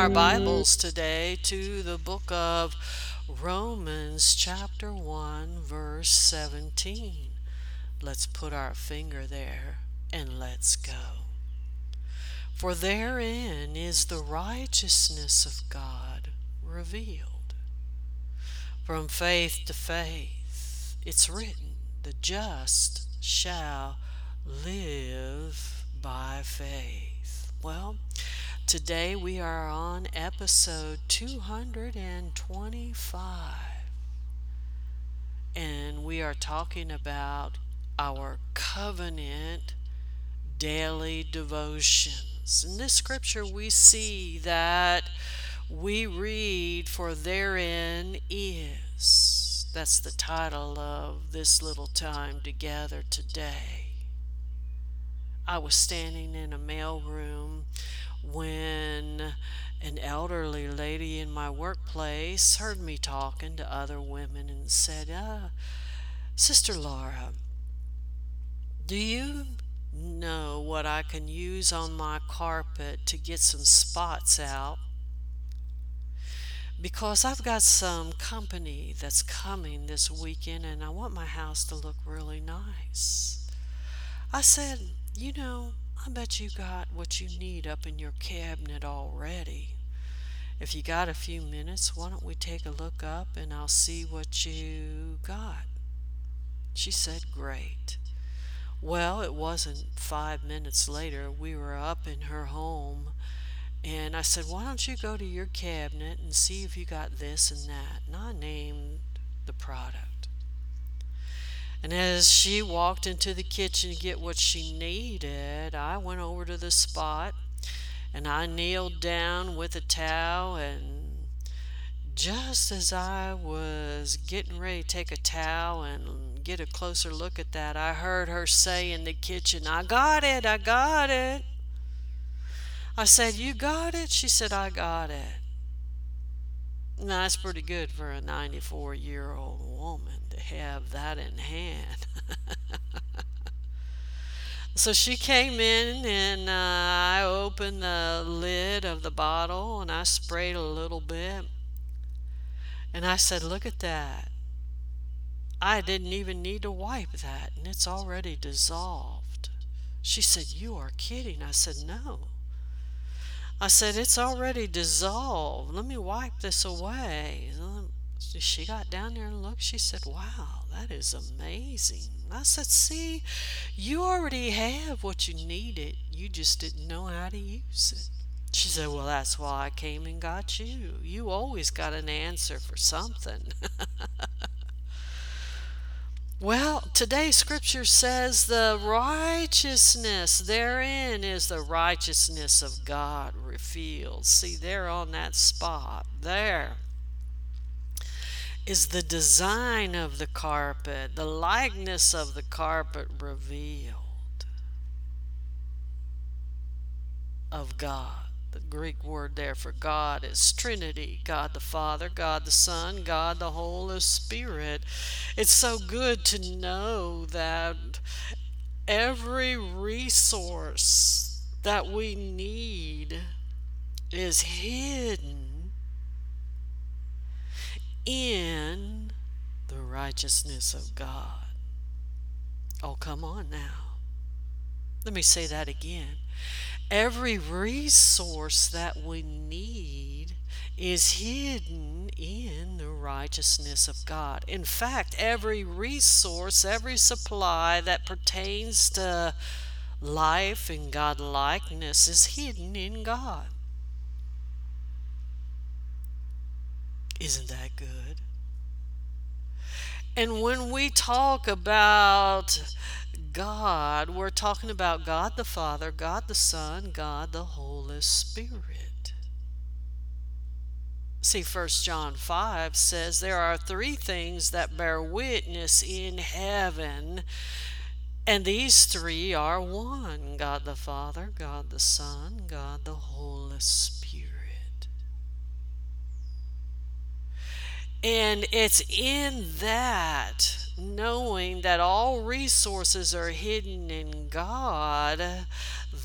our Bibles today to the book of Romans, chapter 1, verse 17. Let's put our finger there and let's go. For therein is the righteousness of God revealed. From faith to faith, it's written, the just shall live by faith. Well, Today we are on episode 225 and we are talking about our covenant daily devotions. In this scripture, we see that we read, For therein is. That's the title of this little time together today. I was standing in a mailroom when an elderly lady in my workplace heard me talking to other women and said, uh, Sister Laura, do you know what I can use on my carpet to get some spots out? Because I've got some company that's coming this weekend and I want my house to look really nice. I said, You know, I bet you got what you need up in your cabinet already. If you got a few minutes, why don't we take a look up and I'll see what you got? She said, Great. Well, it wasn't five minutes later. We were up in her home, and I said, Why don't you go to your cabinet and see if you got this and that? And I named the product. And as she walked into the kitchen to get what she needed, I went over to the spot and I kneeled down with a towel. And just as I was getting ready to take a towel and get a closer look at that, I heard her say in the kitchen, I got it, I got it. I said, You got it? She said, I got it. Now, that's pretty good for a 94 year old woman have that in hand. so she came in and uh, I opened the lid of the bottle and I sprayed a little bit. And I said, Look at that. I didn't even need to wipe that, and it's already dissolved. She said, You are kidding. I said, No. I said, It's already dissolved. Let me wipe this away. She got down there and looked. She said, Wow, that is amazing. I said, See, you already have what you needed. You just didn't know how to use it. She said, Well, that's why I came and got you. You always got an answer for something. well, today's scripture says the righteousness therein is the righteousness of God revealed. See, there on that spot, there is the design of the carpet, the likeness of the carpet revealed of God. The Greek word there for God is Trinity God the Father, God the Son, God the Holy Spirit. It's so good to know that every resource that we need is hidden in the righteousness of God. Oh, come on now. Let me say that again. Every resource that we need is hidden in the righteousness of God. In fact, every resource, every supply that pertains to life and God likeness is hidden in God. Isn't that good? And when we talk about God, we're talking about God the Father, God the Son, God the Holy Spirit. See, 1 John 5 says there are three things that bear witness in heaven, and these three are one God the Father, God the Son, God the Holy Spirit. And it's in that knowing that all resources are hidden in God,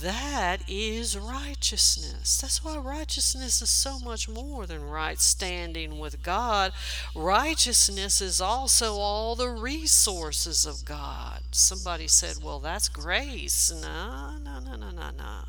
that is righteousness. That's why righteousness is so much more than right standing with God. Righteousness is also all the resources of God. Somebody said, well, that's grace. No, no, no, no, no, no.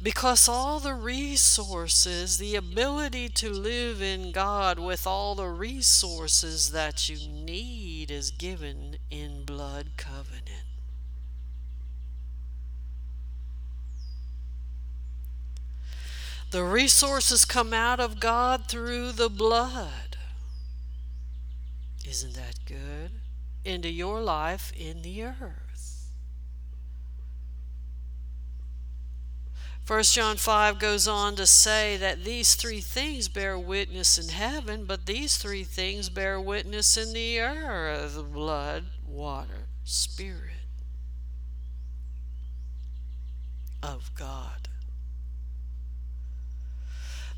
Because all the resources, the ability to live in God with all the resources that you need is given in blood covenant. The resources come out of God through the blood. Isn't that good? Into your life in the earth. 1 John 5 goes on to say that these three things bear witness in heaven, but these three things bear witness in the earth blood, water, spirit of God.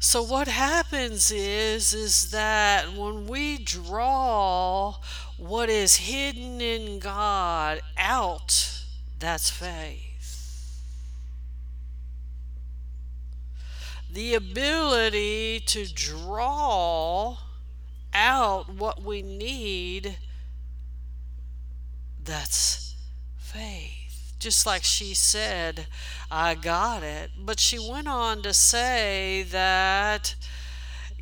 So what happens is is that when we draw what is hidden in God out, that's faith. The ability to draw out what we need that's faith. Just like she said, I got it. But she went on to say that,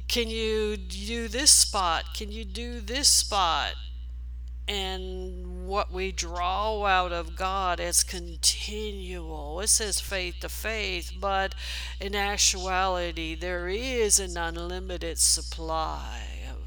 can you do this spot? Can you do this spot? And what we draw out of God is continual. It says faith to faith, but in actuality, there is an unlimited supply of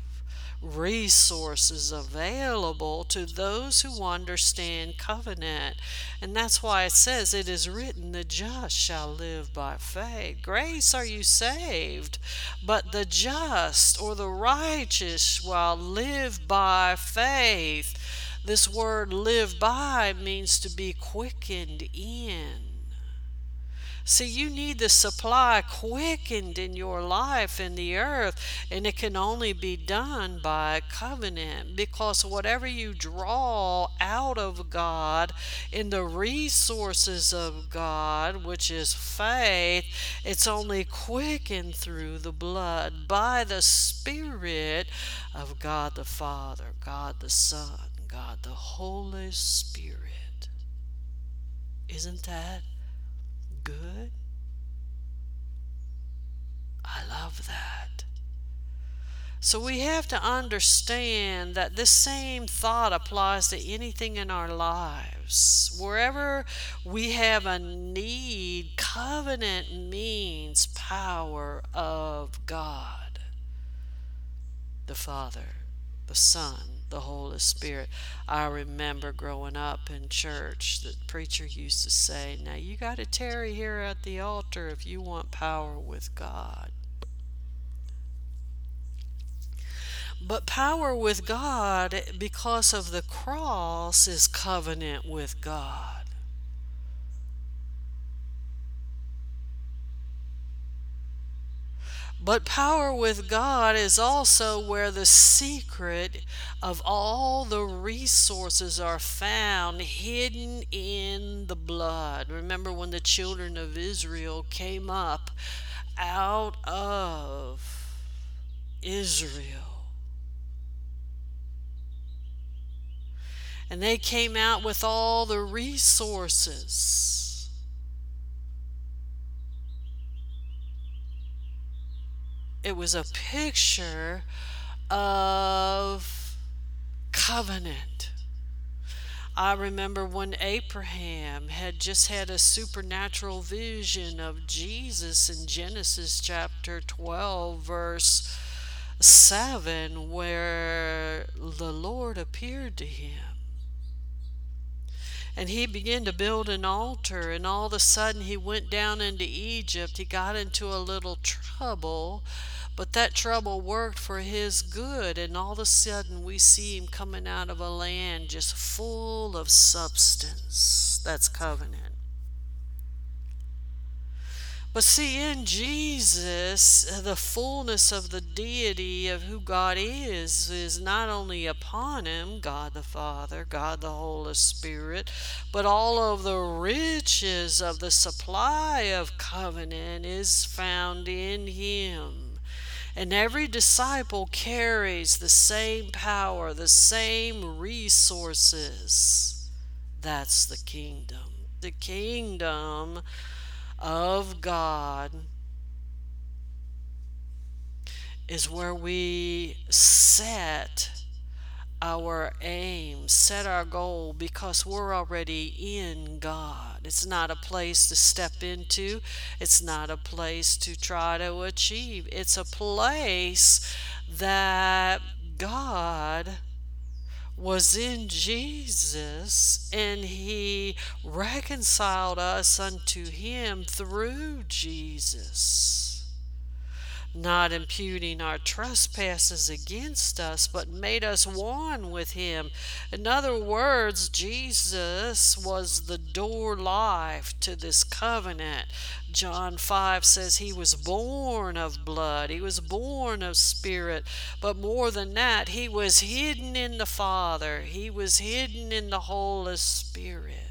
resources available to those who understand covenant. And that's why it says, It is written, the just shall live by faith. Grace are you saved, but the just or the righteous shall live by faith. This word live by means to be quickened in. See, you need the supply quickened in your life in the earth, and it can only be done by covenant because whatever you draw out of God in the resources of God, which is faith, it's only quickened through the blood by the Spirit of God the Father, God the Son, God the Holy Spirit. Isn't that? good? I love that. So we have to understand that this same thought applies to anything in our lives. Wherever we have a need, covenant means power of God, the Father, the Son, the Holy Spirit. I remember growing up in church, the preacher used to say, Now you got to tarry here at the altar if you want power with God. But power with God, because of the cross, is covenant with God. But power with God is also where the secret of all the resources are found hidden in the blood. Remember when the children of Israel came up out of Israel. And they came out with all the resources it was a picture of covenant. I remember when Abraham had just had a supernatural vision of Jesus in Genesis chapter 12, verse 7, where the Lord appeared to him. And he began to build an altar, and all of a sudden he went down into Egypt. He got into a little trouble but that trouble worked for his good, and all of a sudden we see him coming out of a land just full of substance. That's covenant. But see, in Jesus, the fullness of the deity of who God is is not only upon him, God the Father, God the Holy Spirit, but all of the riches of the supply of covenant is found in him. And every disciple carries the same power, the same resources. That's the kingdom. The kingdom of God is where we set our aim, set our goal because we're already in God. It's not a place to step into, it's not a place to try to achieve. It's a place that God was in Jesus, and He reconciled us unto Him through Jesus not imputing our trespasses against us, but made us one with him. In other words, Jesus was the door life to this covenant. John 5 says he was born of blood, he was born of spirit, but more than that, he was hidden in the Father, he was hidden in the Holy Spirit.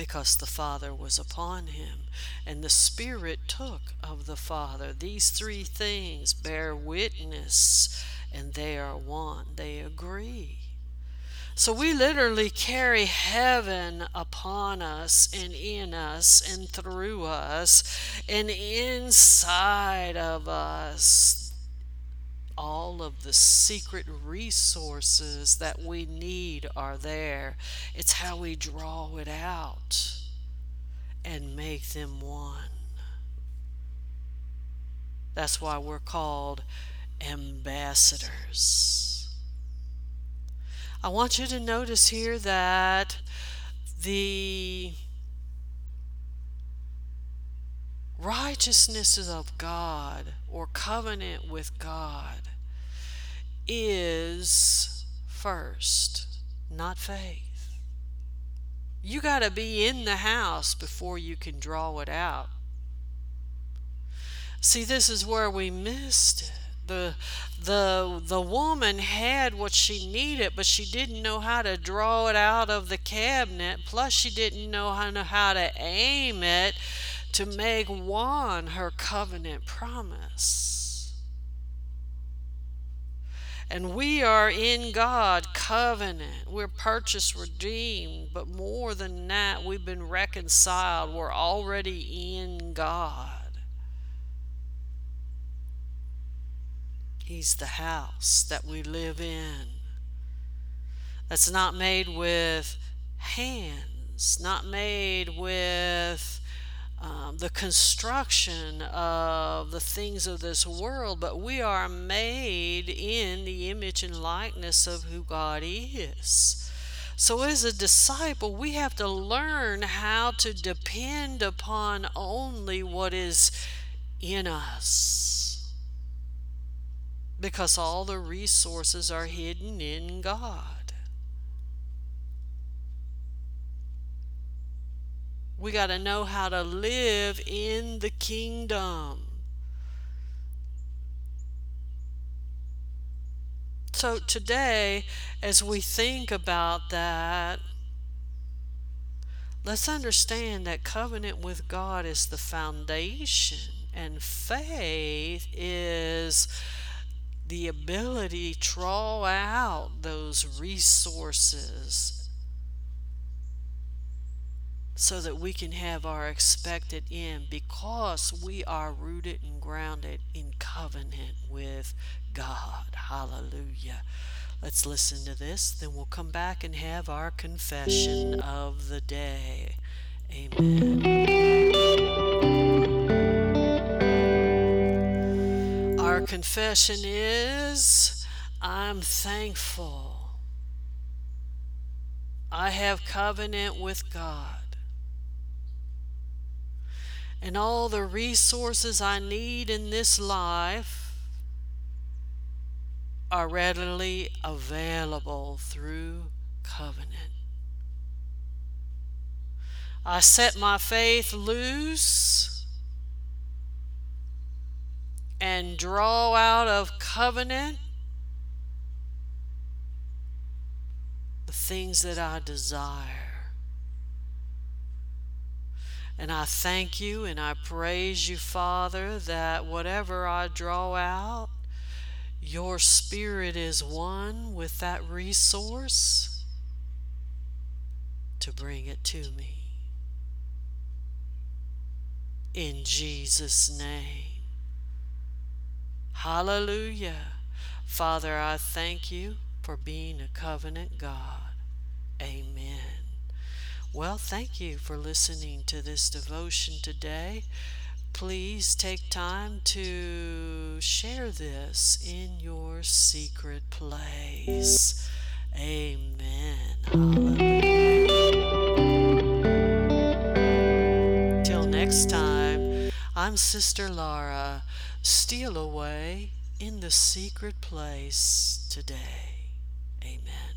Because the Father was upon him, and the Spirit took of the Father. These three things bear witness, and they are one. They agree. So we literally carry heaven upon us and in us and through us and inside of us all of the secret resources that we need are there. It's how we draw it out and make them one. That's why we're called ambassadors. I want you to notice here that the righteousness of God or covenant with God is first, not faith. You got to be in the house before you can draw it out. See, this is where we missed it. The, the, the woman had what she needed, but she didn't know how to draw it out of the cabinet. Plus, she didn't know how, how to aim it to make one her covenant promise. And we are in God covenant. We're purchased, redeemed, but more than that, we've been reconciled. We're already in God. He's the house that we live in. That's not made with hands, not made with um, the construction of the things of this world, but we are made in the image and likeness of who God is. So, as a disciple, we have to learn how to depend upon only what is in us. Because all the resources are hidden in God. We got to know how to live in the kingdom. So today, as we think about that, let's understand that covenant with God is the foundation, and faith is the ability to draw out those resources so that we can have our expected end because we are rooted and grounded in covenant with God. Hallelujah. Let's listen to this, then we'll come back and have our confession of the day. Amen. Our confession is I'm thankful. I have covenant with God and all the resources I need in this life are readily available through covenant. I set my faith loose and draw out of covenant the things that I desire. And I thank you and I praise you, Father, that whatever I draw out, your spirit is one with that resource to bring it to me. In Jesus' name. Hallelujah. Father, I thank you for being a covenant God. Amen. Well, thank you for listening to this devotion today. Please take time to share this in your secret place. Amen. Hallelujah. Till next time, I'm Sister Laura. Steal away in the secret place today. Amen.